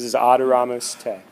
This is Adaramus Tech.